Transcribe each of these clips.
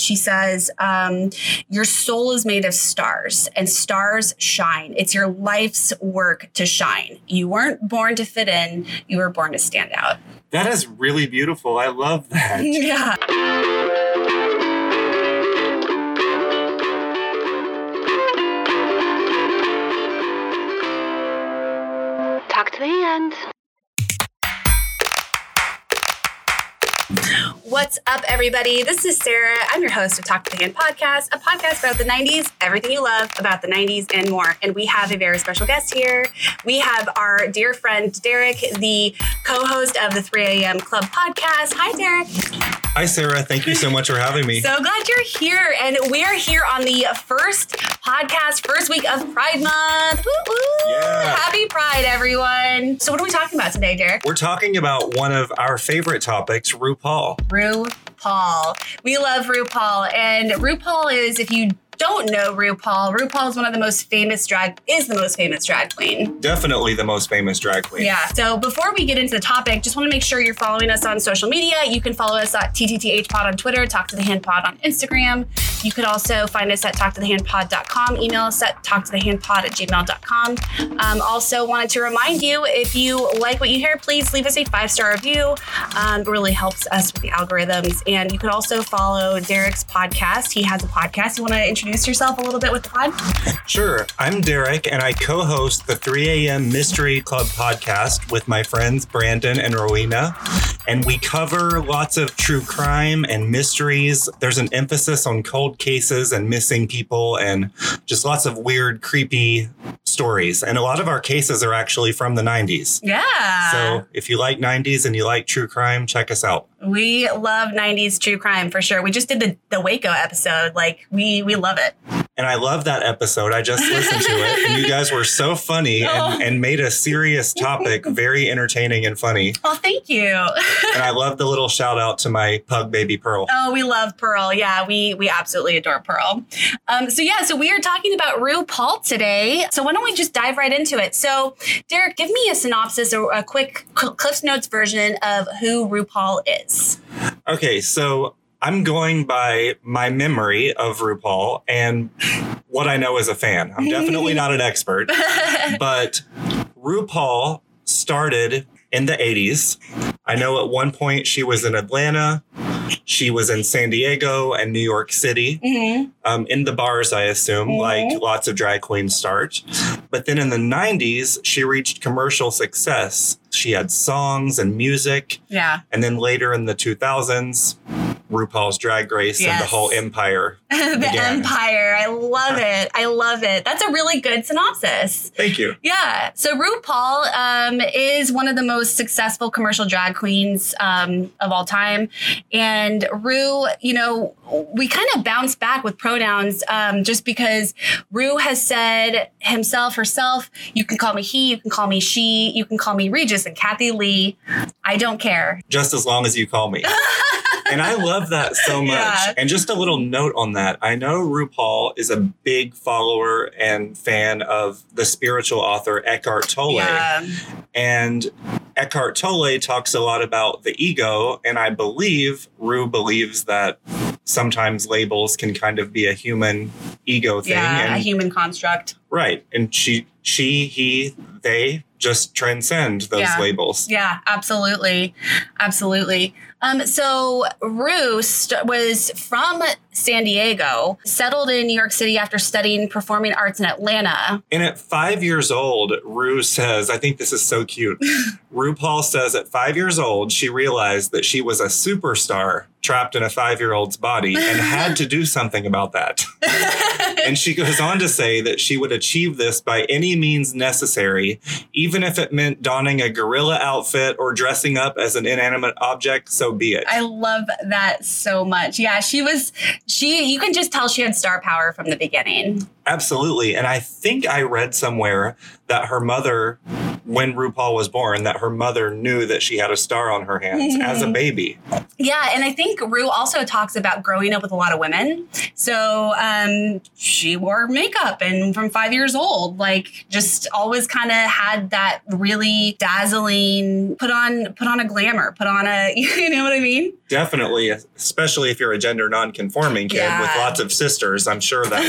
She says, um, Your soul is made of stars, and stars shine. It's your life's work to shine. You weren't born to fit in, you were born to stand out. That is really beautiful. I love that. yeah. What's up, everybody? This is Sarah. I'm your host of Talk to the Hand podcast, a podcast about the 90s, everything you love about the 90s, and more. And we have a very special guest here. We have our dear friend Derek, the co host of the 3 a.m. Club podcast. Hi, Derek. Hi, Sarah. Thank you so much for having me. So glad you're here. And we're here on the first podcast, first week of Pride Month. Woo woo! Yeah. Happy Pride, everyone. So, what are we talking about today, Derek? We're talking about one of our favorite topics, RuPaul. RuPaul. We love RuPaul. And RuPaul is, if you don't know RuPaul, RuPaul is one of the most famous drag, is the most famous drag queen. Definitely the most famous drag queen. Yeah. So before we get into the topic, just want to make sure you're following us on social media. You can follow us at TTTH Pod on Twitter, Talk to the Hand Pod on Instagram. You could also find us at talktothehandpod.com. Email us at talktothehandpod at gmail.com. Um, also, wanted to remind you if you like what you hear, please leave us a five star review. Um, it really helps us with the algorithms. And you could also follow Derek's podcast. He has a podcast. You want to introduce yourself a little bit with the pod? Sure. I'm Derek, and I co host the 3 a.m. Mystery Club podcast with my friends Brandon and Rowena. And we cover lots of true crime and mysteries. There's an emphasis on cold cases and missing people, and just lots of weird, creepy stories. And a lot of our cases are actually from the 90s. Yeah. So if you like 90s and you like true crime, check us out. We love 90s true crime for sure. We just did the, the Waco episode. Like, we we love it. And I love that episode. I just listened to it, and you guys were so funny Oh. and, and made a serious topic very entertaining and funny. Oh, thank you. And I love the little shout out to my pug baby Pearl. Oh, we love Pearl. Yeah, we we absolutely adore Pearl. Um, so yeah, so we are talking about RuPaul today. So why don't we just dive right into it? So, Derek, give me a synopsis or a quick Cliff's Notes version of who RuPaul is. Okay, so I'm going by my memory of RuPaul and what I know as a fan. I'm definitely not an expert, but RuPaul started in the 80s. I know at one point she was in Atlanta, she was in San Diego and New York City. Mhm. um, in the bars, I assume, Mhm. like lots of drag queens start. But then in the 90s, she reached commercial success. She had songs and music. Yeah, And then later in the 2000s, RuPaul's Drag Race and the whole empire. the. Empire. I love it. I love it. That's a really good synopsis. Thank you. Yeah. So RuPaul um, is one of the most successful commercial drag queens um, of all time. And Ru, you know, we kind of bounce back with pronouns um, just because Ru has said himself, herself, you can call me he, you can call me she, you can call me Regis and Kathie Lee. I don't care. Just as long as you call me. and I love that so much. Yeah. And just a little note on that. I know RuPaul is a big follower and fan of the spiritual author Eckhart Tolle. Yeah. And Eckhart Tolle talks a lot about the ego. And I believe Ru believes that sometimes labels can kind of be a human ego thing. Yeah. A human construct. right. And she, she, he, they just transcend those Yeah. labels. Yeah, absolutely. Absolutely. Um, so Ru st- was from San Diego, settled in New York City after studying performing arts in Atlanta. And at five years old, Ru says, I think this is so cute. RuPaul says at five years old, she realized that she was a superstar trapped in a five year old's body and had to do something about that. and she goes on to say that she would achieve this by any means necessary, even if it meant donning a gorilla outfit or dressing up as an inanimate object, so be it. I love that so much. Yeah, she was she you can just tell she had star power from the beginning. Absolutely. And I think I read somewhere that her mother when RuPaul was born that her mother knew that she had a star on her hands as a baby. Yeah, and I think Ru also talks about growing up with a lot of women. So um, she wore makeup and from five years old, like just always kind of had that really dazzling put on put on a glamour, put on a you know what I mean? Definitely, especially if you're a gender non-conforming kid Yeah. with lots of sisters. I'm sure that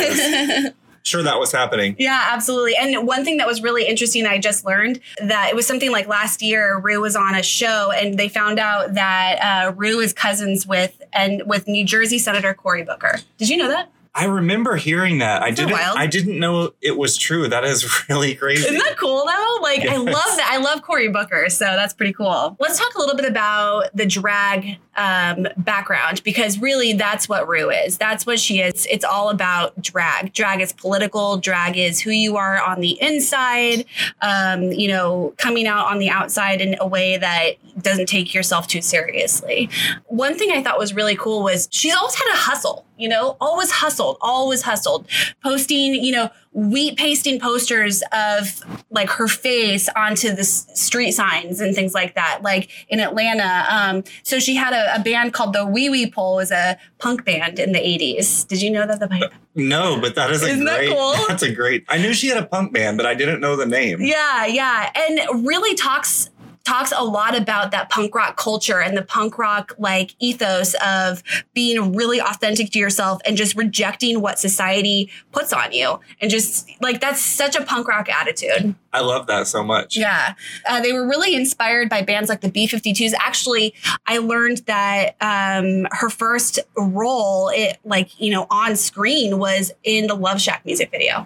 was sure that was happening. Yeah, absolutely. And one thing that was really interesting, I just learned that it was something like last year. Ru was on a show, and they found out that uh, Ru is cousins with and with New Jersey Senator Cory Booker. Did you know that? I remember hearing that. I Isn't that didn't. wild? I didn't know it was true. That is really crazy. Isn't that cool though? Like I love that. I love Cory Booker, so that's pretty cool. Let's talk a little bit about the drag um, background because really that's what Ru is. That's what she is. It's all about drag. Drag is political. Drag is who you are on the inside. Um, you know, coming out on the outside in a way that doesn't take yourself too seriously. One thing I thought was really cool was she's always had a hustle. You know, always hustled, always hustled, posting. You know, wheat pasting posters of like her face onto the street signs and things like that, like in Atlanta. Um, so she had a, a band called the Wee Wee Pole, was a punk band in the 80s. Did you know that the No, but that is a Isn't that great. cool? That's a great. I knew she had a punk band, but I didn't know the name. Yeah, yeah. And really talks talks a lot about that punk rock culture and the punk rock like ethos of being really authentic to yourself and just rejecting what society puts on you. And just like that's such a punk rock attitude. I love that so much. Yeah. Uh, they were really inspired by bands like the B 52s. Actually, I learned that um, her first role, it, like, you know, on screen was in the Love Shack music video.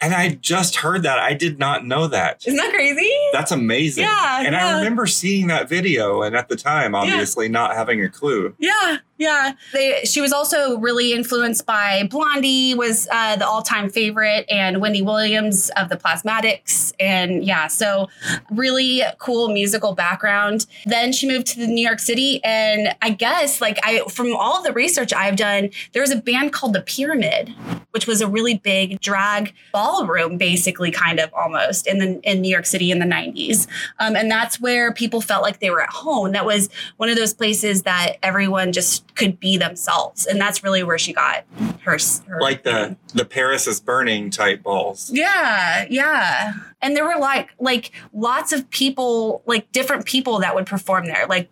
And I just heard that. I did not know that. Isn't that crazy? That's amazing. Yeah, And yeah. I remember seeing that video and at the time, obviously not having a clue. Yeah, yeah. They, she was also really influenced by Blondie, was uh, the all-time favorite, and Wendy Williams of the Plasmatics, and yeah, so really cool musical background. Then she moved to New York City, and I guess like I, from all the research I've done, there was a band called the Pyramid, which was a really big drag ballroom, basically, kind of almost in the in New York City in the '90s, um, and that's where people felt like they were at home. That was one of those places that everyone just could be themselves, and that's really where she got her. her Like the the Paris is burning type balls. yeah, yeah. And there were like like lots of people, like different people that would perform there, like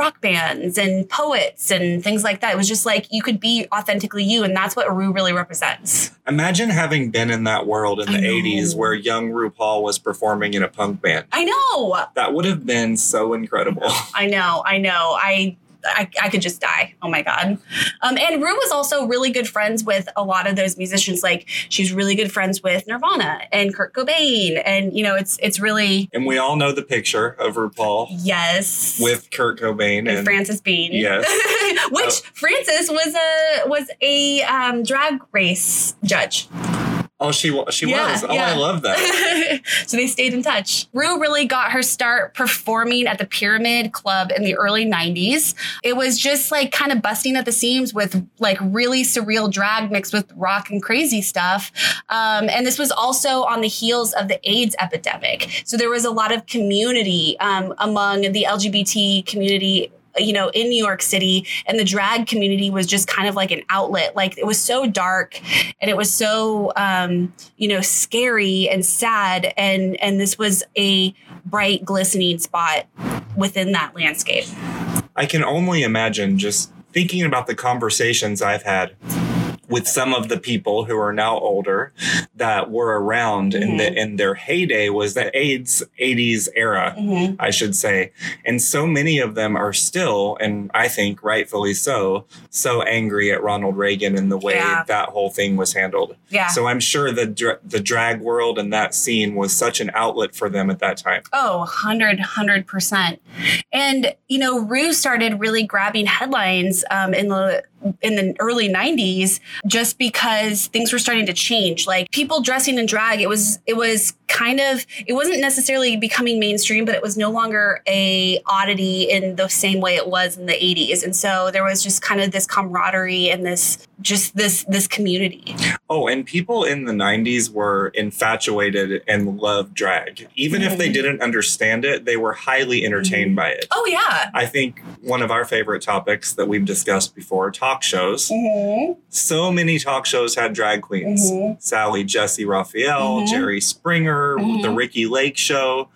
rock bands and poets and things like that. It was just like you could be authentically you, and that's what Ru really represents. Imagine having been in that world in I the know. 80s where young RuPaul was performing in a punk band. I know, That would have been so incredible. I know, I know. I I, I could just die. Oh my God. Um, and Ru was also really good friends with a lot of those musicians. Like she's really good friends with Nirvana and Kurt Cobain. And, you know, it's it's really, And we all know the picture of RuPaul yes. with Kurt Cobain and, and, Frances Bean. Yes. Which Oh. Frances was a was a um, drag race judge. Oh she she Yeah, was. Oh, yeah. I love that. so they stayed in touch. Ru really got her start performing at the Pyramid Club in the early 90s. It was just like kind of busting at the seams with like really surreal drag mixed with rock and crazy stuff. Um, and this was also on the heels of the AIDS epidemic. So there was a lot of community um, among the LGBT community you know, in New York City, and the drag community was just kind of like an outlet. Like it was so dark, and it was so, um, you know, scary and sad, and and this was a bright, glistening spot within that landscape. I can only imagine just thinking about the conversations I've had with some of the people who are now older that were around in the in their heyday was the AIDS 80s era. Mhm. I should say. And so many of them are still, and I think rightfully so, so angry at Ronald Reagan and the way Yeah. that whole thing was handled. Yeah. So I'm sure the dra- the drag world and that scene was such an outlet for them at that time. Oh, 100, 100%. And, you know, Ru started really grabbing headlines um, in the in the early 90s just because things were starting to change. Like people dressing in drag it was it was kind of it wasn't necessarily becoming mainstream but it was no longer a oddity in the same way it was in the 80s and so there was just kind of this camaraderie and this just this this community. Oh, and people in the 90s were infatuated and loved drag. Even if they Mhm. didn't understand it, they were highly entertained Mhm. by it. Oh yeah. I think one of our favorite topics that we've discussed before talk shows. Mm-hmm. So many talk shows had drag queens Mhm. Sally Jessy Raphael, Mhm. Jerry Springer, Mhm. The Ricki Lake Show.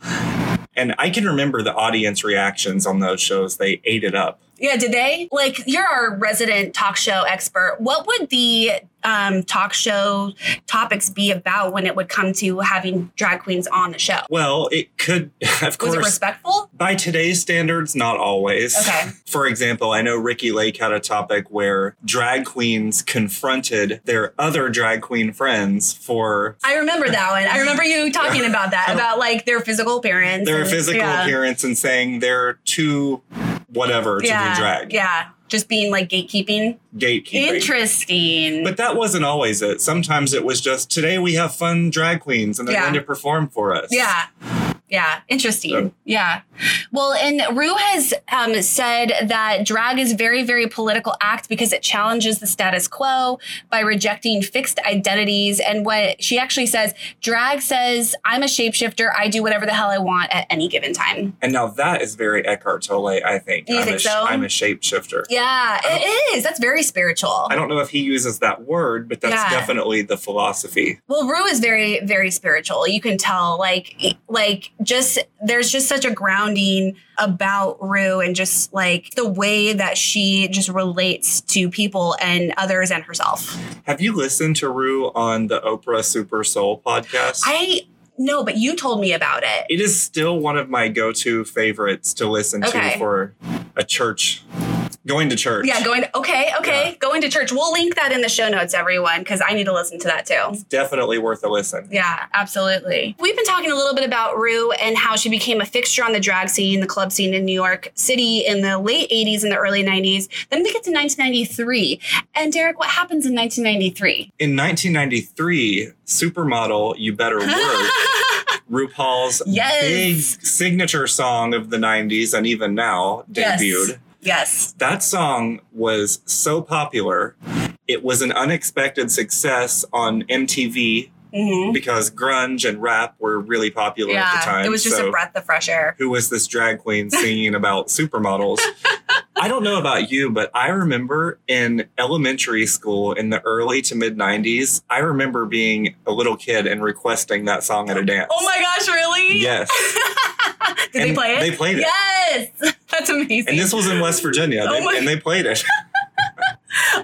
And I can remember the audience reactions on those shows. They ate it up. Yeah, did they? Like, you're our resident talk show expert. What would the um, talk show topics be about when it would come to having drag queens on the show? Well, it could, of course. Was it respectful? by today's standards, not always. Okay. For example, I know Ricki Lake had a topic where drag queens confronted their other drag queen friends for I remember that one. I remember you talking about that, about like their physical appearance. their and- physical yeah. appearance and saying they're too whatever to yeah. do drag. Yeah. Just being like gatekeeping. Gatekeeping. Interesting. But that wasn't always it. Sometimes it was just today we have fun drag queens and they're Yeah. going to perform for us. Yeah. Yeah, interesting. So- Yeah. Well, and Ru has um, said that drag is a very, very political act because it challenges the status quo by rejecting fixed identities. And what she actually says, drag says, I'm a shapeshifter. I do whatever the hell I want at any given time. And now that is very Eckhart Tolle, I think. You I'm, think a, so? I'm a shapeshifter. Yeah, it is. That's very spiritual. I don't know if he uses that word, but that's Yeah. definitely the philosophy. Well, Ru is very, very spiritual. You can tell, like, like just there's just such a grounding about Ru and just like the way that she just relates to people and others and herself. Have you listened to Ru on the Oprah Super Soul podcast? I know, but you told me about it. it is still one of my go-to favorites to listen Okay. to for a church going to church. Yeah, going to, okay, okay, going to church. We'll link that in the show notes, everyone, because I need to listen to that too. Definitely worth a listen. Yeah, absolutely. We've been talking a little bit about Ru and how she became a fixture on the drag scene, the club scene in New York City in the late 80s and the early 90s. Then we get to 1993. And Derek, what happens in 1993? In 1993, Supermodel You Better Work, RuPaul's Yes. big signature song of the 90s and even now debuted. yes. That song was so popular. It was an unexpected success on MTV hmm because grunge and rap were really popular at the Yeah, time. it was just so a breath of fresh air. Who was this drag queen singing about supermodels? I don't know about you, but I remember in elementary school in the early to mid 90s, I remember being a little kid and requesting that song at a dance. Oh my gosh, really? Yes. Did they play it? they played it. Yes. That's amazing. And this was in West Virginia, Oh they- and they played it.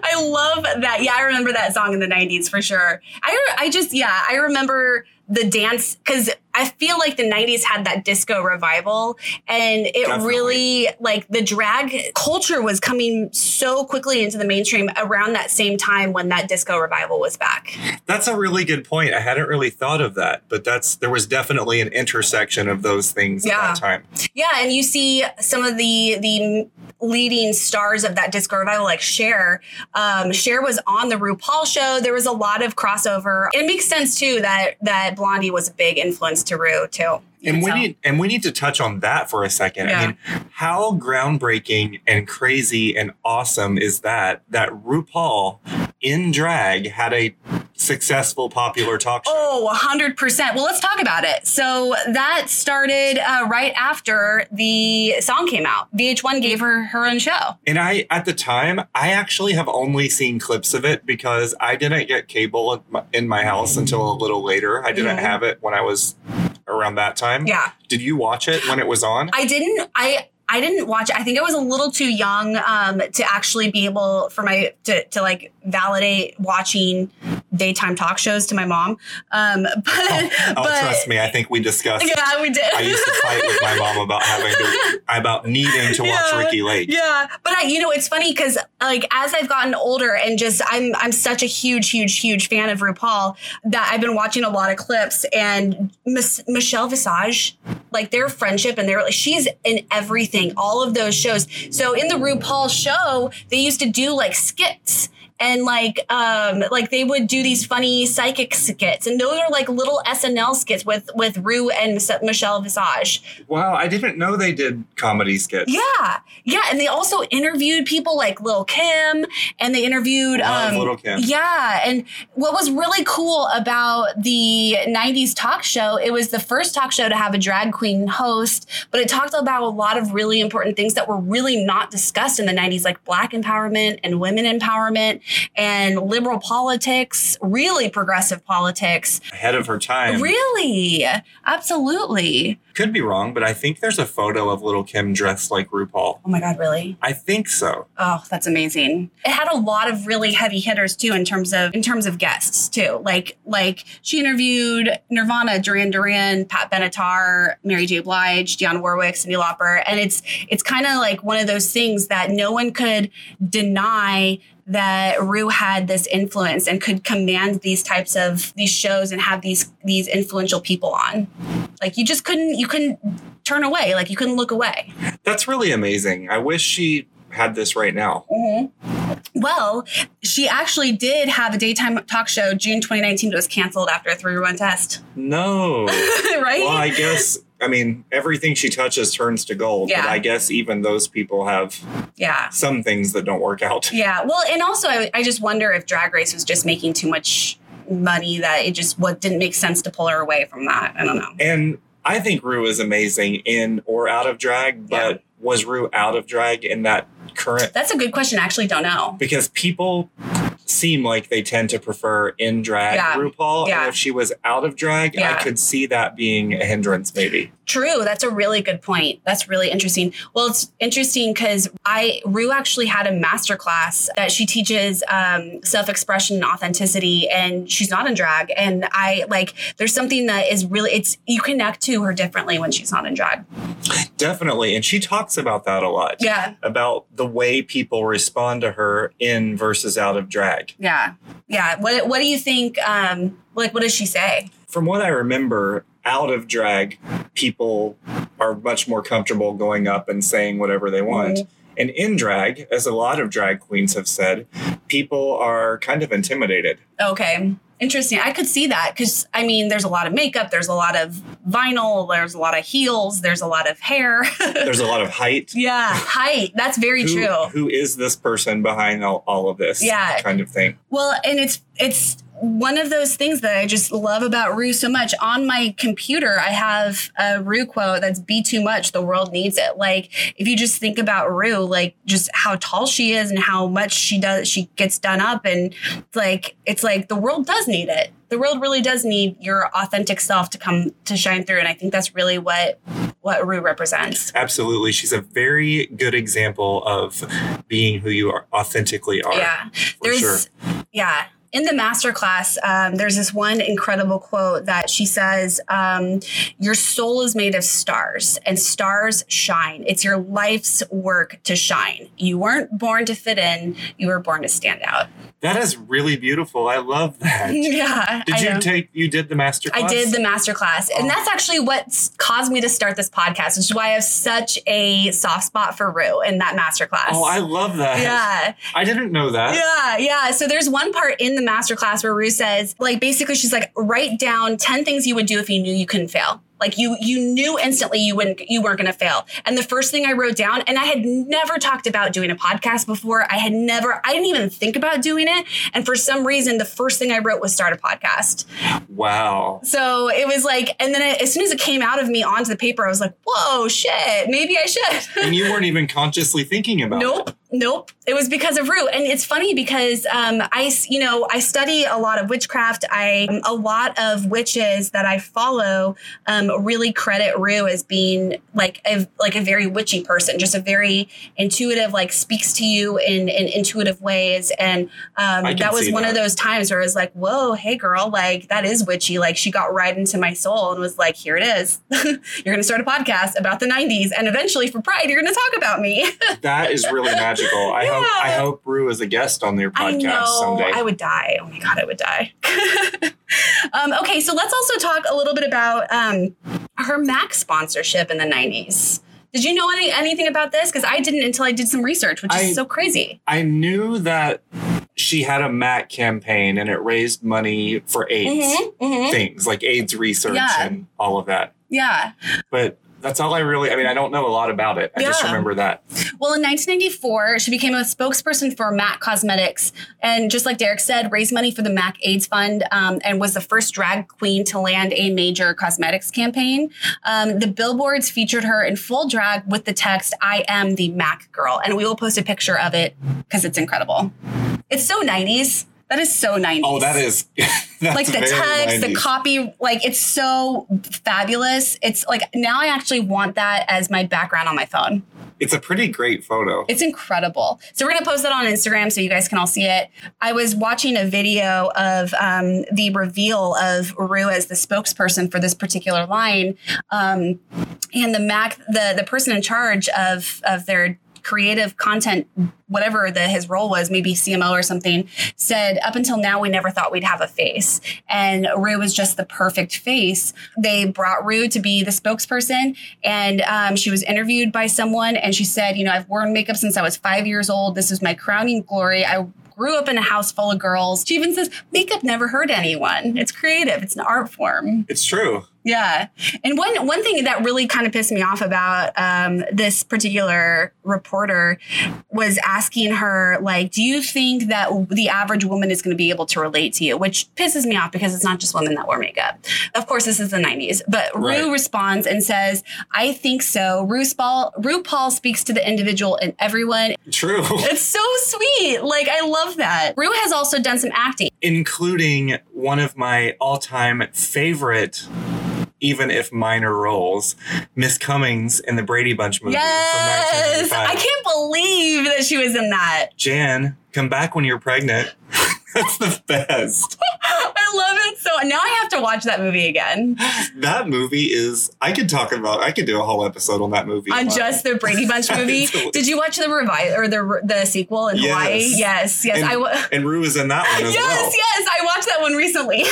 I love that. Yeah, I remember that song in the 90s for sure. I I just yeah, I remember the dance cuz I feel like the 90s had that disco revival and it Definitely. really like the drag culture was coming so quickly into the mainstream around that same time when that disco revival was back. That's a really good point. I hadn't really thought of that, but that's there was definitely an intersection of those things Yeah. at that time. Yeah, and you see some of the the leading stars of that disco revival, like Cher. Um, Cher was on the RuPaul show. There was a lot of crossover. It makes sense too that that Blondie was a big influence to Ru too. And we tell. need and we need to touch on that for a second. Yeah. I mean, how groundbreaking and crazy and awesome is that that RuPaul in drag had a successful popular talk show. Oh, 100%. Well, let's talk about it. So that started uh, right after the song came out. VH1 gave her her own show. And I, at the time, I actually have only seen clips of it because I didn't get cable in my, in my house until a little later. I didn't Mhm. have it when I was around that time. Yeah. Did you watch it when it was on? I didn't. I. I didn't watch it. I think I was a little too young um, to actually be able for my to, to like validate watching daytime talk shows to my mom. Um, but oh, but trust me. I think we discussed. yeah, we did. I used to fight with my mom about having to, about needing to watch Yeah. Ricki Lake. Yeah, but I, you know, it's funny because like as I've gotten older and just I'm I'm such a huge, huge, huge fan of RuPaul that I've been watching a lot of clips and Miss, Michelle Visage, like their friendship and their she's in everything, all of those shows. So in the RuPaul show, they used to do like skits. And like um like they would do these funny psychic skits, and those are like little SNL skits with with Ru and Michelle Visage. Wow, I didn't know they did comedy skits. Yeah, yeah, and they also interviewed people like Lil Kim, and they interviewed um, Lil' Kim. Yeah, and what was really cool about the '90s talk show, it was the first talk show to have a drag queen host, but it talked about a lot of really important things that were really not discussed in the '90s, like Black empowerment and women empowerment and liberal politics, really progressive politics. Ahead of her time. Really, absolutely. Could be wrong, but I think there's a photo of Little Kim dressed like RuPaul. Oh my God, really? I think so. Oh, that's amazing. It had a lot of really heavy hitters too in terms of in terms of guests too. Like like she interviewed Nirvana, Duran Duran, Pat Benatar, Mary J. Blige, Dionne Warwick, Cyndi Lauper, and it's it's kind of like one of those things that no one could deny that Ru had this influence and could command these types of these shows and have these these influential people on. Like you just couldn't you couldn't turn away. Like you couldn't look away. That's really amazing. I wish she had this right now. Mm-hmm. Well, she actually did have a daytime talk show June 2019 that was canceled after a three one test. No. right? well, I guess, I mean, everything she touches turns to gold, Yeah. but I guess even those people have yeah. some things that don't work out. Yeah. Well, and also I, I just wonder if Drag Race was just making too much money that it just what didn't make sense to pull her away from that. I don't know. And I think Ru is amazing in or out of drag, but Yeah. was Ru out of drag in that current? That's a good question. I actually don't know. Because people seem like they tend to prefer in drag Yeah. RuPaul. Yeah. And if she was out of drag, Yeah. I could see that being a hindrance, maybe. True. That's a really good point. That's really interesting. Well, it's interesting because I Ru actually had a master class that she teaches um, self-expression and authenticity, and she's not in drag. And I like there's something that is really it's you connect to her differently when she's not in drag. Definitely. And she talks about that a lot. Yeah. About the way people respond to her in versus out of drag. Yeah. Yeah. What What do you think? Um, like, what does she say? From what I remember, out of drag, people are much more comfortable going up and saying whatever they want. Mm-hmm. And in drag, as a lot of drag queens have said, people are kind of intimidated. Okay. Interesting. I could see that because I mean, there's a lot of makeup, there's a lot of vinyl, there's a lot of heels, there's a lot of hair. There's a lot of height. yeah, height. That's very Who- true. Who is this person behind all, all of this? Yeah. Kind of thing. Well, and it's it's one of those things that I just love about Ru so much. On my computer, I have a Ru quote that's "Be too much, the world needs it." Like if you just think about Ru, like just how tall she is and how much she does, she gets done up, and like it's like the world does need it. The world really does need your authentic self to come to shine through, and I think that's really what what Ru represents. Absolutely. She's a very good example of being who you are authentically are. Yeah. For there's sure. yeah in the master class um, there's this one incredible quote that she says um, your soul is made of stars and stars shine it's your life's work to shine you weren't born to fit in you were born to stand out That is really beautiful. I love that. yeah Did I you know. take you did the master I did the master class, and Oh. that's actually what caused me to start this podcast, which is why I have such a soft spot for Ru in that master class. Oh, I love that. yeah, I didn't know that. Yeah, yeah. So there's one part in the masterclass where Ru says, like, basically, she's like, write down 10 things you would do if you knew you couldn't fail. Like you, you knew instantly you wouldn't, you weren't going to fail. And the first thing I wrote down, and I had never talked about doing a podcast before. I had never, I didn't even think about doing it. And for some reason, the first thing I wrote was start a podcast. Wow. So it was like, and then it, as soon as it came out of me onto the paper, I was like, whoa, shit, maybe I should. And you weren't even consciously thinking about Nope. it. Nope. It was because of Ru. And it's funny because um, I, you know, I study a lot of witchcraft. I, a lot of witches that I follow um, really credit Ru as being like a, like a very witchy person, just a very intuitive, like speaks to you in, in intuitive ways. And um, that was one of those times where I was like, whoa, hey girl, like that is witchy. Like she got right into my soul and was like, here it is. you're going to start a podcast about the 90s. And eventually for Pride, you're going to talk about me. That is really magical. I hope I hope Ru is a guest on your I podcast know. someday. I would die. Oh my god, I would die. um, okay, so let's also talk a little bit about um, her MAC sponsorship in the '90s. Did you know any, anything about this? Because I didn't until I did some research, which is so crazy. I knew that she had a MAC campaign and it raised money for AIDS Mhm, mhm. things like AIDS research Yeah. and all of that. Yeah. But that's all I really, I mean, I don't know a lot about it. I just remember that. Well, in 1994, she became a spokesperson for MAC Cosmetics, and just like Derek said, raised money for the MAC AIDS Fund, um, and was the first drag queen to land a major cosmetics campaign. Um, the billboards featured her in full drag with the text "I am the MAC girl," and we will post a picture of it because it's incredible. It's so 90s. That is so 90s. Oh, that is like the text, the copy, like it's so fabulous. It's like now I actually want that as my background on my phone. It's a pretty great photo. It's incredible. So we're gonna post that on Instagram so you guys can all see it. I was watching a video of um, the reveal of Ru as the spokesperson for this particular line, um, and the MAC, the the person in charge of of their creative content whatever the his role was maybe cmo or something said up until now we never thought we'd have a face. And Ru was just the perfect face. They brought Ru to be the spokesperson and um, she was interviewed by someone and she said you know i've worn makeup since i was five years old. This is my crowning glory. I grew up in a house full of girls. She even says makeup never hurt anyone. It's creative. It's an art form. It's true. Yeah, and one one thing that really kind of pissed me off about um, this particular reporter was asking her, like, "Do you think that the average woman is going to be able to relate to you?" Which pisses me off because it's not just women that wear makeup. Of course, this is the '90s, but Right. Ru responds and says, "I think so." RuPaul RuPaul speaks to the individual and everyone. True. It's so sweet. Like I love that. Ru has also done some acting. Including one of my all-time favorite even if minor roles, Miss Cummings in the Brady Bunch movie Yes, from I can't believe that she was in that. Jan, come back when you're pregnant. That's the best. I love it so. Now I have to watch that movie again That movie is. I could talk about. I could do a whole episode on that movie. on just the Brady Bunch movie. Did you watch the revive or the the sequel in Yes. Hawaii? Yes, yes. and, I wa- and Ru is in that one as Yes, well. yes, I watched that one recently.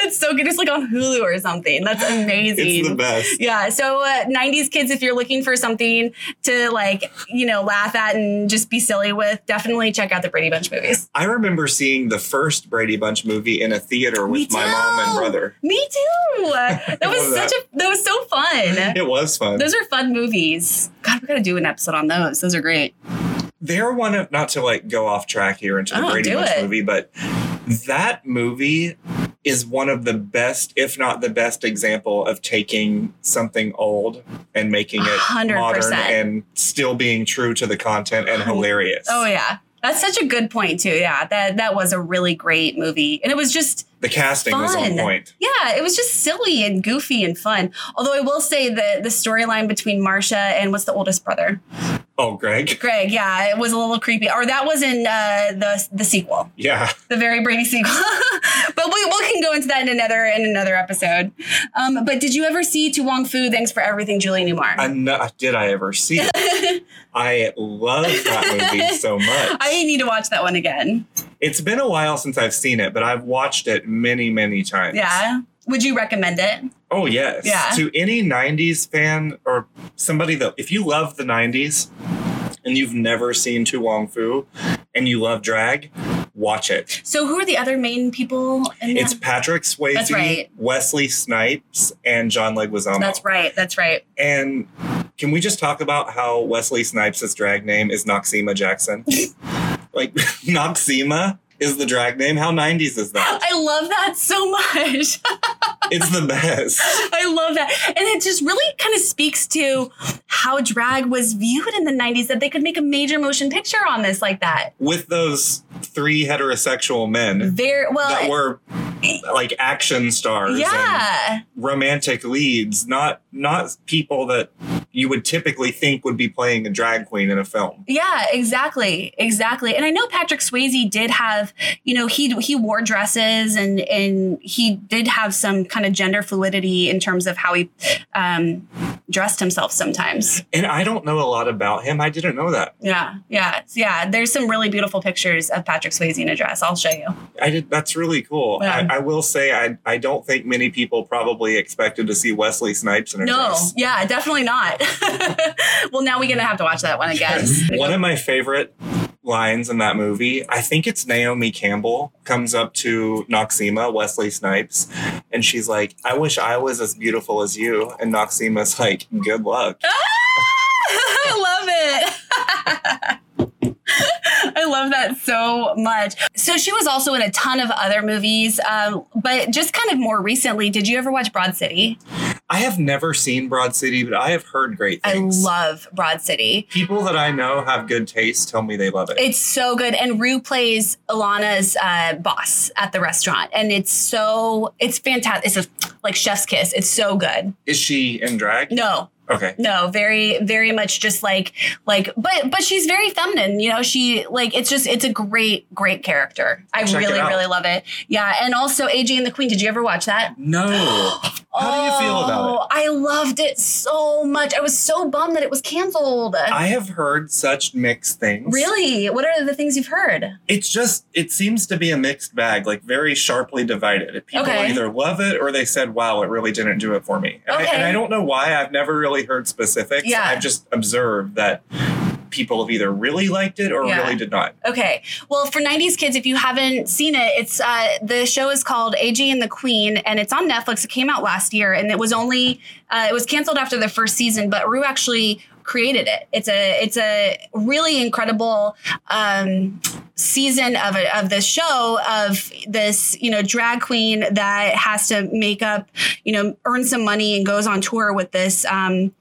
it's so good. It's like on Hulu or something. That's amazing. It's the best. Yeah. So, uh, 90s kids, if you're looking for something to like, you know, laugh at and just be silly with, definitely check out the Brady Bunch movies. I remember seeing the first Brady Bunch movie in a theater with my mom and brother. Me too. That was such a, that was so fun. It was fun. Those are fun movies. God, we gotta do an episode on those. Those are great. They're one of not to like go off track here into the Oh, Brady Bunch it. movie, but that movie is one of the best, if not the best, example of taking something old and making it 100%. modern and still being true to the content and hilarious. Oh yeah. That's such a good point too. Yeah, that that was a really great movie, and it was just The casting was on point. yeah, it was just silly and goofy and fun. Although I will say that the storyline between Marsha and what's the oldest brother, Oh, Greg. Greg. Yeah, it was a little creepy. Or that was in uh, the the sequel, Yeah. the very Brady sequel. but we, we can go into that in another in another episode. Um, but did you ever see To Wong Foo? Thanks for everything, Julie Newmar. I kn- did I ever see it? I love that movie so much. I need to watch that one again. It's been a while since I've seen it, but I've watched it many, many times. Yeah. Would you recommend it? Oh, yes. Yeah. To any 90s fan or somebody that, if you love the 90s and you've never seen To Wong Foo and you love drag, watch it. So who are the other main people in It's? Patrick Swayze, right. Wesley Snipes, and John Leguizamo. That's right. That's right. And can we just talk about how Wesley Snipes' drag name is Noxeema Jackson? like, Noxeema is the drag name. How 90s is that? I love that so much. It's the best. I love that. And it just really kind of speaks to how drag was viewed in the 90s that they could make a major motion picture on this like that. With those three heterosexual men Very well. that were like action stars and yeah. romantic leads, not not people that you would typically think would be playing a drag queen in a film. Yeah, exactly. Exactly. And I know Patrick Swayze did have, you know, he he wore dresses and and he did have some kind of gender fluidity in terms of how he um dressed himself sometimes. And I don't know a lot about him. I didn't know that. Yeah. Yeah. Yeah, there's some really beautiful pictures of Patrick Swayze in a dress. I'll show you. I did. That's really cool. Yeah. I, I will say, I I don't think many people probably expected to see Wesley Snipes in a No, dress. No, yeah, definitely not. well, now we're gonna have to watch that one again. One of my favorite lines in that movie. I think it's Naomi Campbell comes up to Noxeema, Wesley Snipes, and she's like, I wish I was as beautiful as you. And Noxeema's like, good luck. I love it. I love that so much. So she was also in a ton of other movies, um, but just kind of more recently, did you ever watch Broad City? I have never seen Broad City, but I have heard great things. I love Broad City. People that I know have good taste tell me they love it. It's so good. And Ru plays Ilana's uh, boss at the restaurant. And it's so, it's fantastic. It's a, like chef's kiss. It's so good. Is she in drag? No, Okay. no, very, very much just like, like, but, but she's very feminine. You know, she, like, it's just, it's a great, great character. I Check really, really love it. Yeah. And also AJ and the Queen. Did you ever watch that? No. How do you feel about it? Oh, I loved it so much. I was so bummed that it was canceled. I have heard such mixed things. really? What are the things you've heard? It's just, it seems to be a mixed bag, like very sharply divided. People Okay. either love it or they said, wow, it really didn't do it for me. And, I, Okay. and I don't know why. I've never really heard specifics. Yeah. I've just observed that people have either really liked it or Yeah. really did not. Okay. Well, for 90s kids, if you haven't seen it, it's uh, the show is called AJ and the Queen, and it's on Netflix. It came out last year, and it was only uh, it was canceled after the first season, but Ru actually created it. It's a it's a really incredible um, season of a, of this show of this you know drag queen that has to make up you know earn some money and goes on tour with this um,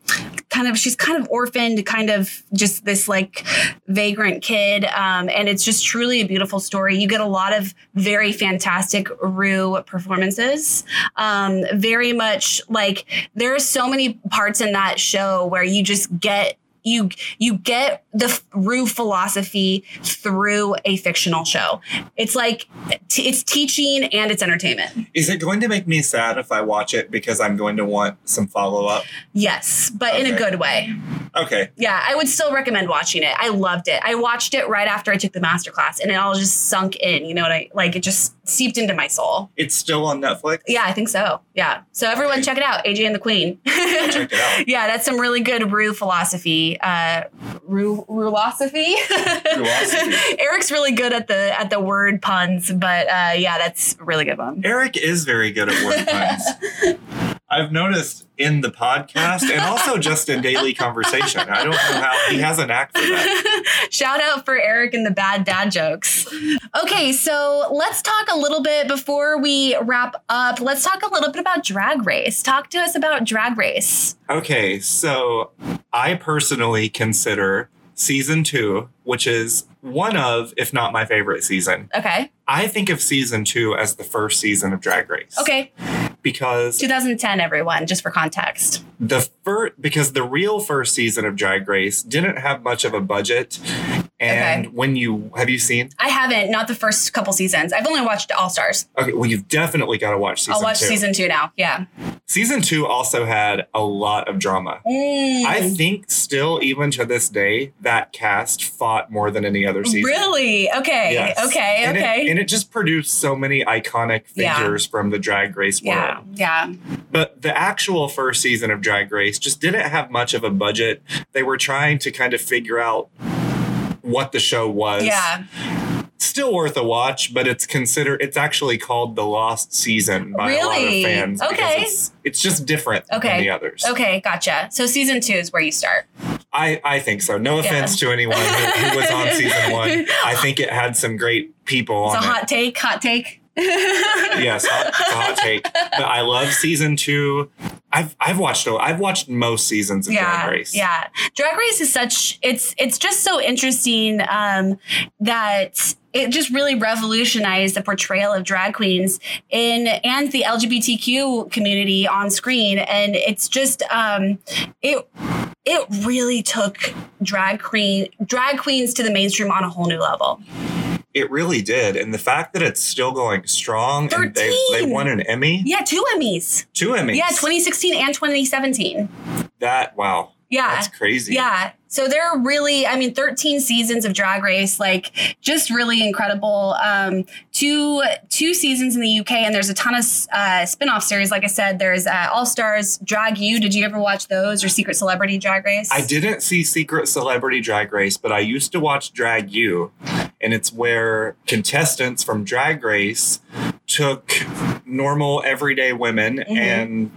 kind of she's kind of orphaned kind of just this like vagrant kid um, and it's just truly a beautiful story. You get a lot of very fantastic Ru performances. Um, very much like there are so many parts in that show where you just get you you get the Ru philosophy through a fictional show. It's like t- it's teaching and it's entertainment. Is it going to make me sad if I watch it because I'm going to want some follow up? Yes, but in a good way. Okay. Yeah, I would still recommend watching it. I loved it. I watched it right after I took the master class and it all just sunk in. You know what I like? It just seeped into my soul. It's still on Netflix? Yeah, I think so. Yeah. So everyone check it out. AJ and the Queen. Check it out. yeah, that's some really good Ru philosophy. Uh Ru. Ruleosophy. Eric's really good at the at the word puns, but uh yeah, that's a really good one. Eric is very good at word puns. I've noticed in the podcast and also just in daily conversation. I don't know how he has a knack for that. Shout out for Eric and the bad dad jokes. Okay, so let's talk a little bit before we wrap up. Let's talk a little bit about Drag Race. Talk to us about Drag Race. Okay, so I personally consider season two, which is one of, if not my favorite season. Okay. I think of season two as the first season of Drag Race. Okay. Because 2010, everyone, just for context. the first because the real first season of Drag Race didn't have much of a budget. And Okay. when you have you seen? I haven't, not the first couple seasons. I've only watched All Stars. Okay, well you've definitely got to watch season I'll watch two. season two now. Yeah. Season two also had a lot of drama. Mm. I think still, even to this day, that cast fought more than any other season. Really? Okay. Yes. Okay. And it- okay. and it just produced so many iconic Yeah. figures from the drag race world. yeah. Yeah. But the actual first season of Drag Race just didn't have much of a budget. They were trying to kind of figure out what the show was. Yeah. Still worth a watch, but it's considered it's actually called the lost season by a lot of fans. Okay. It's, it's just different Okay. than the others. Okay. Gotcha. So season two is where you start. I, I think so. No offense to anyone who, who was on season one. I think it had some great people It's on a it. hot take. Hot take. Yes, hot, hot take. But I love season two. I've I've watched I've watched most seasons of yeah, Drag Race. Yeah. Drag Race is such it's it's just so interesting um that it just really revolutionized the portrayal of drag queens in and the LGBTQ community on screen. And it's just um it it really took drag queen drag queens to the mainstream on a whole new level. It really did, and the fact that it's still going strong, and they they won an Emmy, Yeah, two Emmys. two Emmys. Yeah, 2016 and 2017. That wow, Yeah. that's crazy. Yeah. So there are really, I mean, 13 seasons of Drag Race, like just really incredible. Um, two two seasons in the UK, and there's a ton of uh, spin-off series. Like I said, there's uh, All Stars, Drag U. Did you ever watch those or Secret Celebrity Drag Race? I didn't see Secret Celebrity Drag Race, but I used to watch Drag U, and it's where contestants from Drag Race took normal everyday women Mhm. and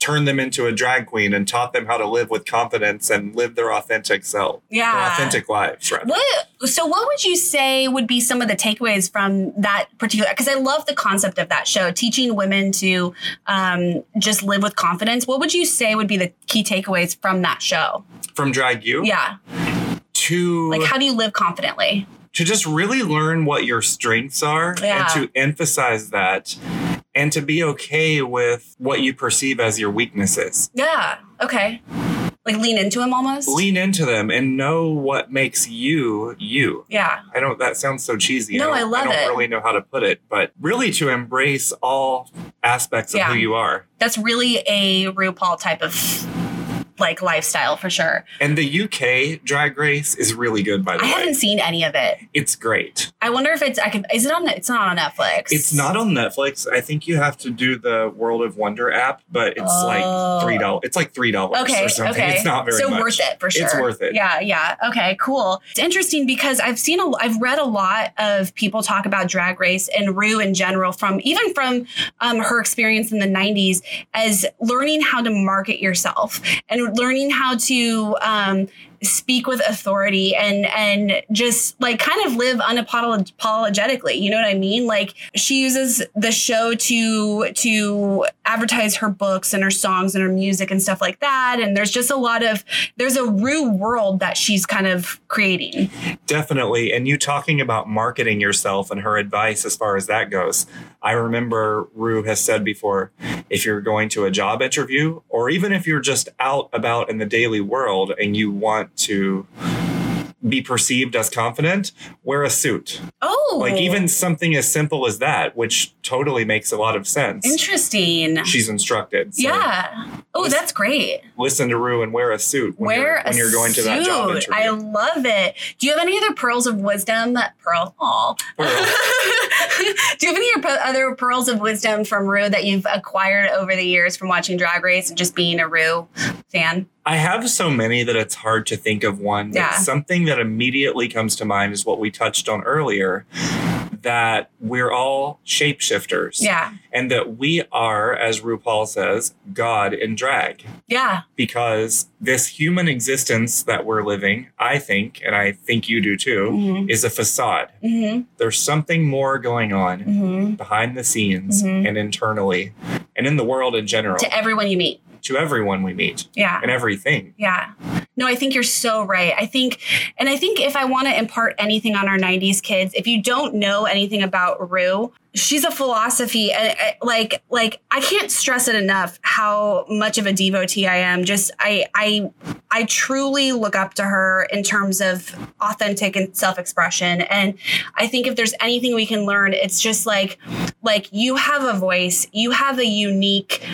turned them into a drag queen and taught them how to live with confidence and live their authentic self, their authentic lives. Rather. What? So, what would you say would be some of the takeaways from that particular? Because I love the concept of that show, teaching women to um, just live with confidence. What would you say would be the key takeaways from that show? From Drag U Yeah, to like how do you live confidently? To just really learn what your strengths are Yeah. and to emphasize that and to be okay with what you perceive as your weaknesses. Yeah. Okay. Like lean into them almost. Lean into them and know what makes you you. Yeah. I don't that sounds so cheesy. No, don't, I love don't it. really know how to put it, but really to embrace all aspects of Yeah. who you are. That's really a RuPaul type of like lifestyle for sure. And the UK drag race is really good by the I way. I haven't seen any of it. It's great. I wonder if it's I can is it on it's not on Netflix. It's not on Netflix. I think you have to do the World of Wonder app, but it's Oh. like three dollars. It's like three dollars Okay, or something. okay. It's not very so much. worth it for sure. It's worth it. Yeah, yeah. Okay, cool. It's interesting because I've seen a, I've read a lot of people talk about Drag Race and Ru in general from even from um, her experience in the '90s as learning how to market yourself and learning how to um, speak with authority and and just like kind of live unapologetically you know what i mean? Like she uses the show to to advertise her books and her songs and her music and stuff like that and there's just a lot of there's a Ru world that she's kind of creating Definitely. And you talking about marketing yourself and her advice as far as that goes. I remember Ru has said before if you're going to a job interview, or even if you're just out about in the daily world and you want to be perceived as confident, wear a suit. oh Like even something as simple as that, which totally makes a lot of sense. interesting She's instructed. So yeah oh that's great listen to Ru and wear a suit when, Wear you're, when you're going to that job interview. I love it. Do you have any other pearls of wisdom? Pearl. Aw. Do you have any other pearls of wisdom from Ru that you've acquired over the years from watching Drag Race and just being a Ru fan? I have so many that it's hard to think of one. Yeah. something that immediately comes to mind is what we touched on earlier that we're all shapeshifters. Yeah. And that we are, as RuPaul says, God in drag. Yeah. Because this human existence that we're living, I think, and I think you do too, Mm-hmm. is a facade. Mm-hmm. There's something more going on Mm-hmm. behind the scenes Mhm. and internally and in the world in general To everyone you meet. To everyone we meet Yeah. and everything. Yeah. No, I think you're so right. I think, and I think if I want to impart anything on our 90s kids, if you don't know anything about Ru, she's a philosophy. uh, uh, Like, like I can't stress it enough how much of a devotee I am. Just, I, I, I truly look up to her in terms of authentic and self-expression. And I think if there's anything we can learn, it's just like, like you have a voice, you have a unique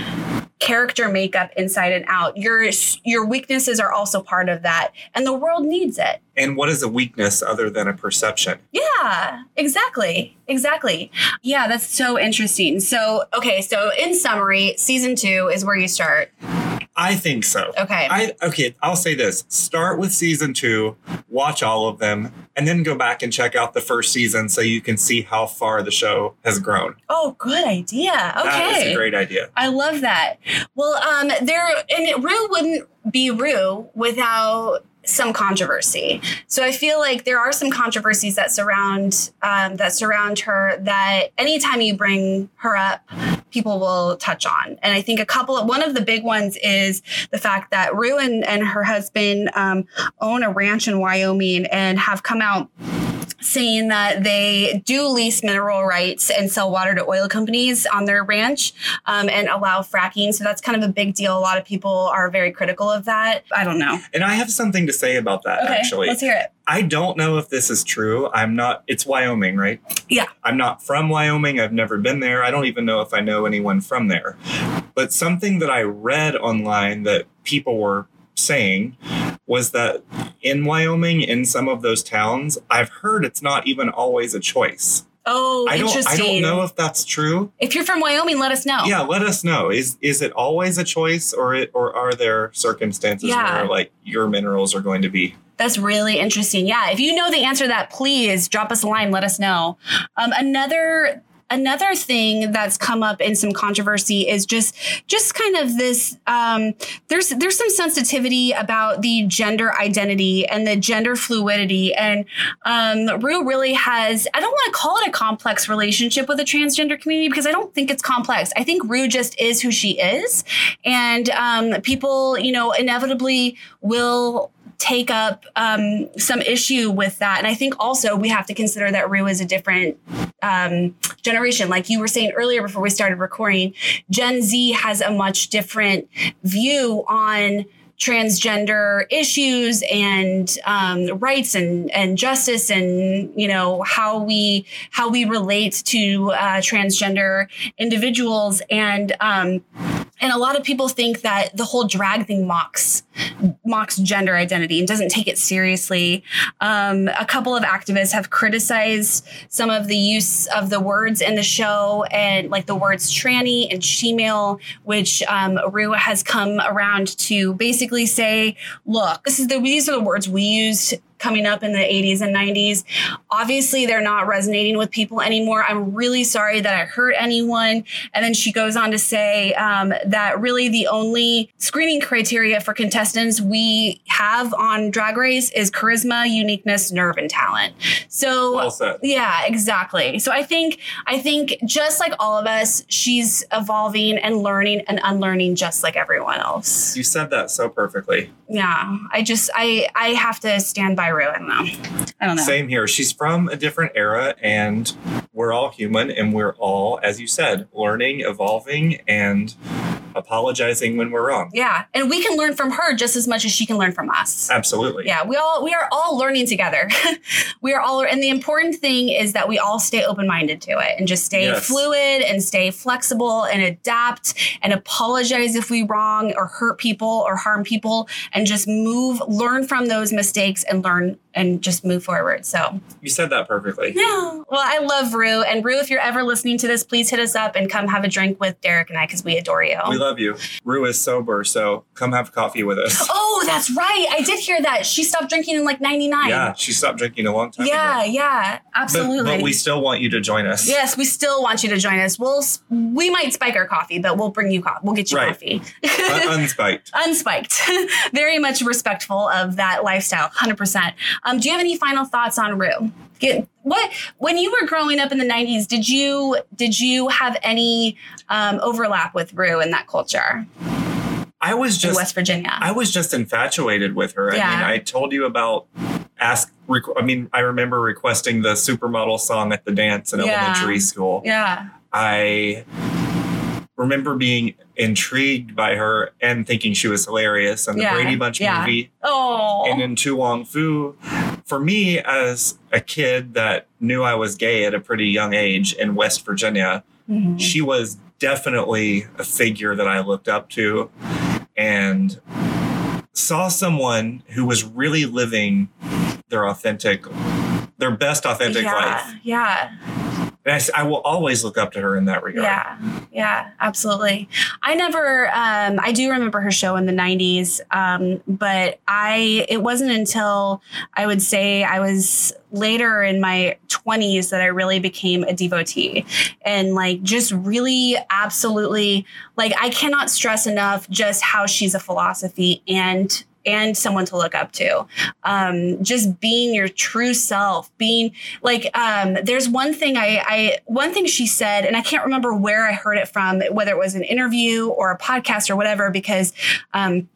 character makeup inside and out. Your your weaknesses are also part of that, and the world needs it. And what is a weakness other than a perception? Yeah, exactly. Exactly. Yeah, that's so interesting. So, okay, so in summary, season 2 is where you start. I think so. Okay. I okay, I'll say this. Start with season 2, watch all of them, and then go back and check out the first season so you can see how far the show has grown. oh, good idea. Okay. That is a great idea. I love that. Well, um, there and Ru wouldn't be Ru without some controversy. So I feel like there are some controversies that surround um, that surround her. That anytime you bring her up, people will touch on. And I think a couple of one of the big ones is the fact that Ru and, and her husband um, own a ranch in Wyoming and have come out saying that they do lease mineral rights and sell water to oil companies on their ranch um, and allow fracking. So that's kind of a big deal. A lot of people are very critical of that. I don't know. And I have something to say about that Okay, actually. let's hear it. I don't know if this is true. I'm not it's Wyoming, right? Yeah. I'm not from Wyoming. I've never been there. I don't even know if I know anyone from there. But something that I read online that people were saying was that in Wyoming, in some of those towns, I've heard it's not even always a choice. Oh, I don't. interesting. I don't know if that's true. If you're from Wyoming, let us know. Yeah, let us know. Is is it always a choice, or it, or are there circumstances Yeah. where like your minerals are going to be? That's really interesting. Yeah. If you know the answer to that, please drop us a line. Let us know. Um, another another thing that's come up in some controversy is just just kind of this um, there's there's some sensitivity about the gender identity and the gender fluidity. And um, Ru really has I don't want to call it a complex relationship with the transgender community because I don't think it's complex. I think Ru just is who she is. And um, people you know inevitably will take up um, some issue with that. And I think also we have to consider that Ru is a different um, generation. Like you were saying earlier before we started recording, Gen Z has a much different view on transgender issues and um, rights and, and justice and you know how we how we relate to uh, transgender individuals and um, and a lot of people think that the whole drag thing mocks mocks gender identity and doesn't take it seriously. Um, a couple of activists have criticized some of the use of the words in the show and like the words tranny and shemale, which um, Ru has come around to basically say, look, this is the these are the words we used coming up in the 80s and 90s. Obviously, they're not resonating with people anymore. I'm really sorry that I hurt anyone. And then she goes on to say um, that really the only screening criteria for contestants we have on Drag Race is charisma, uniqueness, nerve, and talent. So, Well yeah, exactly. So I think I think just like all of us, she's evolving and learning and unlearning just like everyone else. You said that so perfectly. Yeah, I just I I have to stand by I. I don't know. Same here. She's from a different era, and we're all human, and we're all, as you said, learning, evolving, and apologizing when we're wrong. Yeah, and we can learn from her just as much as she can learn from us. Absolutely. Yeah, we all we are all learning together. we are all and the important thing is that we all stay open-minded to it and just stay Yes. fluid and stay flexible and adapt and apologize if we wrong or hurt people or harm people and just move learn from those mistakes and learn and just move forward. So, You said that perfectly. yeah. Well, I love Ru and Ru if you're ever listening to this, please hit us up and come have a drink with Derek and I cuz we adore you. We love you. Ru is sober, so come have coffee with us. Oh, that's right. I did hear that. She stopped drinking in like 99. Yeah, she stopped drinking a long time Yeah, ago. yeah, But, absolutely. but we still want you to join us. yes, we still want you to join us. We'll we might spike our coffee, but we'll bring you coffee. We'll get you Right. coffee. Un- unspiked. Unspiked. Very much respectful of that lifestyle. 100%. Um, do you have any final thoughts on Ru? Get, what when you were growing up in the 90s, did you did you have any um, overlap with Ru in that culture I was in just West Virginia? I was just infatuated with her. I Yeah. mean, I told you about ask. I mean, I remember requesting the supermodel song at the dance in Yeah. elementary school. yeah. I remember being intrigued by her and thinking she was hilarious in the Yeah, Brady Bunch yeah. movie Oh. and in To Wong Foo. For me, as a kid that knew I was gay at a pretty young age in West Virginia, Mhm. she was definitely a figure that I looked up to and saw someone who was really living their authentic, their best authentic yeah, life. Yeah. And I, I will always look up to her in that regard. Yeah, yeah, absolutely. I never, um, I do remember her show in the '90s, um, but I, it wasn't until I would say I was later in my 20s that I really became a devotee, and like just really, absolutely, like I cannot stress enough just how she's a philosophy and and someone to look up to um just being your true self being like um there's one thing I, I one thing she said and i can't remember where i heard it from whether it was an interview or a podcast or whatever because um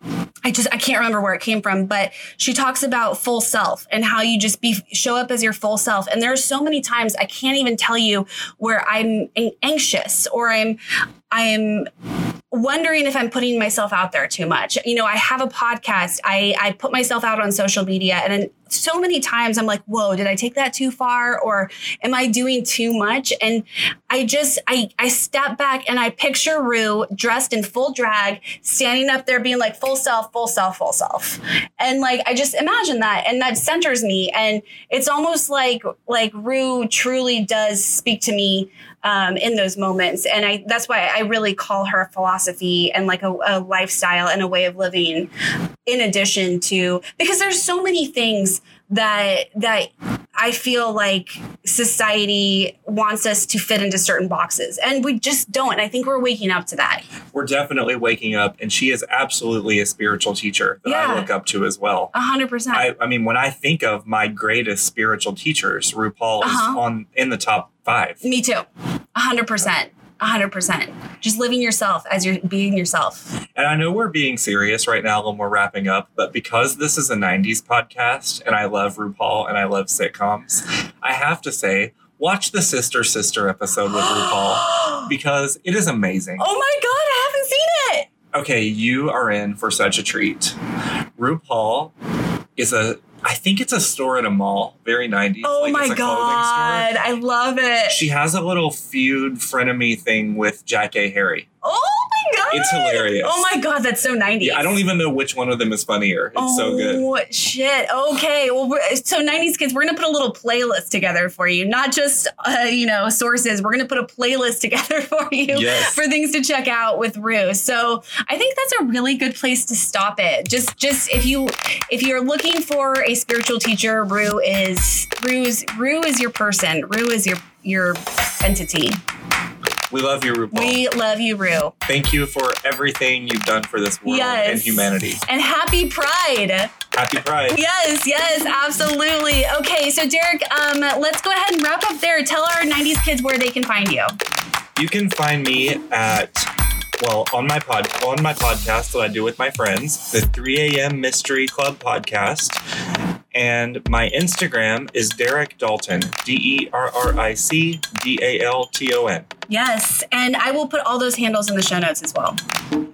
I just I can't remember where it came from, but she talks about full self and how you just be show up as your full self. And there are so many times I can't even tell you where I'm anxious or I'm I'm wondering if I'm putting myself out there too much. You know, I have a podcast. I I put myself out on social media and then so many times I'm like, whoa, did I take that too far? Or am I doing too much? And I just, I, I step back and I picture Ru dressed in full drag, standing up there being like full self, full self, full self. And like, I just imagine that and that centers me. And it's almost like, like Ru truly does speak to me um, in those moments. And I, that's why I really call her a philosophy and like a, a lifestyle and a way of living in addition to, because there's so many things that, that I feel like society wants us to fit into certain boxes and we just don't. And I think we're waking up to that. We're definitely waking up, and she is absolutely a spiritual teacher that Yeah. I look up to as well. A hundred percent. I, mean, when I think of my greatest spiritual teachers, RuPaul is Uh-huh. on in the top five. Me too. A hundred percent. A hundred percent. Just living yourself as you're being yourself. And I know we're being serious right now when we're wrapping up, but because this is a 90s podcast and I love RuPaul and I love sitcoms, I have to say, watch the Sister Sister episode with RuPaul because it is amazing. Oh my god, I haven't seen it. Okay, you are in for such a treat. RuPaul is a, I think it's a store in a mall, very 90s. Oh like my it's a clothing store. god, I love it. She has a little feud frenemy thing with Jackée Harry. oh god, It's hilarious. Oh my god, that's so 90s. Yeah, I don't even know which one of them is funnier. It's so good. Oh shit. Okay. Well, so 90s kids, we're gonna put a little playlist together for you. Not just uh, you know sources. We're gonna put a playlist together for you Yes. for things to check out with Ru. So I think that's a really good place to stop it. Just just if you if you're looking for a spiritual teacher, Ru is Ru's Ru is your person. Ru is your your entity. We love you, RuPaul. We love you, Ru. Thank you for everything you've done for this world Yes. and humanity. And happy Pride. Happy Pride. Yes, yes, absolutely. Okay, so Derek, um, let's go ahead and wrap up there. Tell our 90s kids where they can find you. You can find me at well on my pod on my podcast that I do with my friends, the 3 a.m. Mystery Club podcast. And my Instagram is Derric Dalton, D E R R I C D A L T O N. Yes, and I will put all those handles in the show notes as well.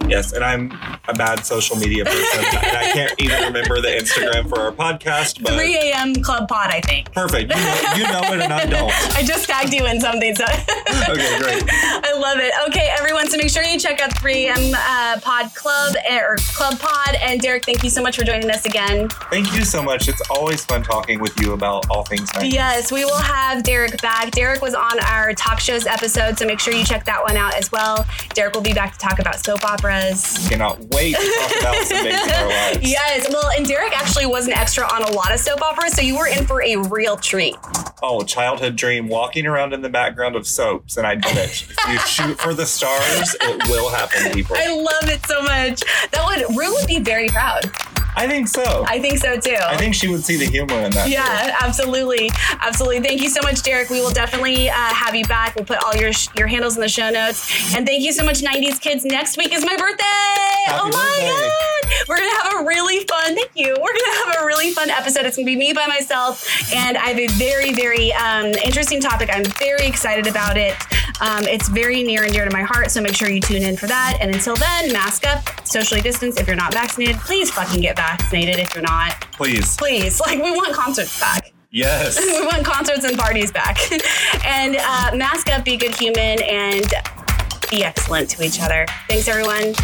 Yes, and I'm a bad social media person, and I can't even remember the Instagram for our podcast. But 3 a.m. Club Pod, I think. perfect, you know, you know it, and I don't. I just tagged you in something, so Okay, great. I love it. Okay, everyone, so make sure you check out 3am uh, Pod Club eh, or Club Pod. And Derek, thank you so much for joining us again. Thank you so much. It's always fun talking with you about all things 90s. Yes, we will have Derek back. Derek was on our talk shows episode, so make sure you check that one out as well. Derek will be back to talk about soap operas. Cannot wait to talk about some days in our lives. Yes, well, and Derek actually was an extra on a lot of soap operas, so you were in for a real treat. Oh, childhood dream, walking around in the background of soaps, and I did it. If you shoot for the stars, it will happen, people. I love it so much. That would Ru would be very proud. I think so. I think so too. I think she would see the humor in that. too. yeah, absolutely, absolutely. Thank you so much, Derek. We will definitely uh, have you back. We'll put all your your handles in the show notes. And thank you so much, '90s kids. Next week is my birthday. oh my birthday. god, we're gonna have a really fun. Thank you. We're gonna have a really fun episode. It's gonna be me by myself, and I have a very very um, interesting topic. I'm very excited about it. Um, it's very near and dear to my heart, so make sure you tune in for that. And until then, mask up, socially distance. If you're not vaccinated, please fucking get vaccinated. If you're not, please, please, like we want concerts back. Yes. we want concerts and parties back. and uh, mask up, be good human, and be excellent to each other. Thanks, everyone.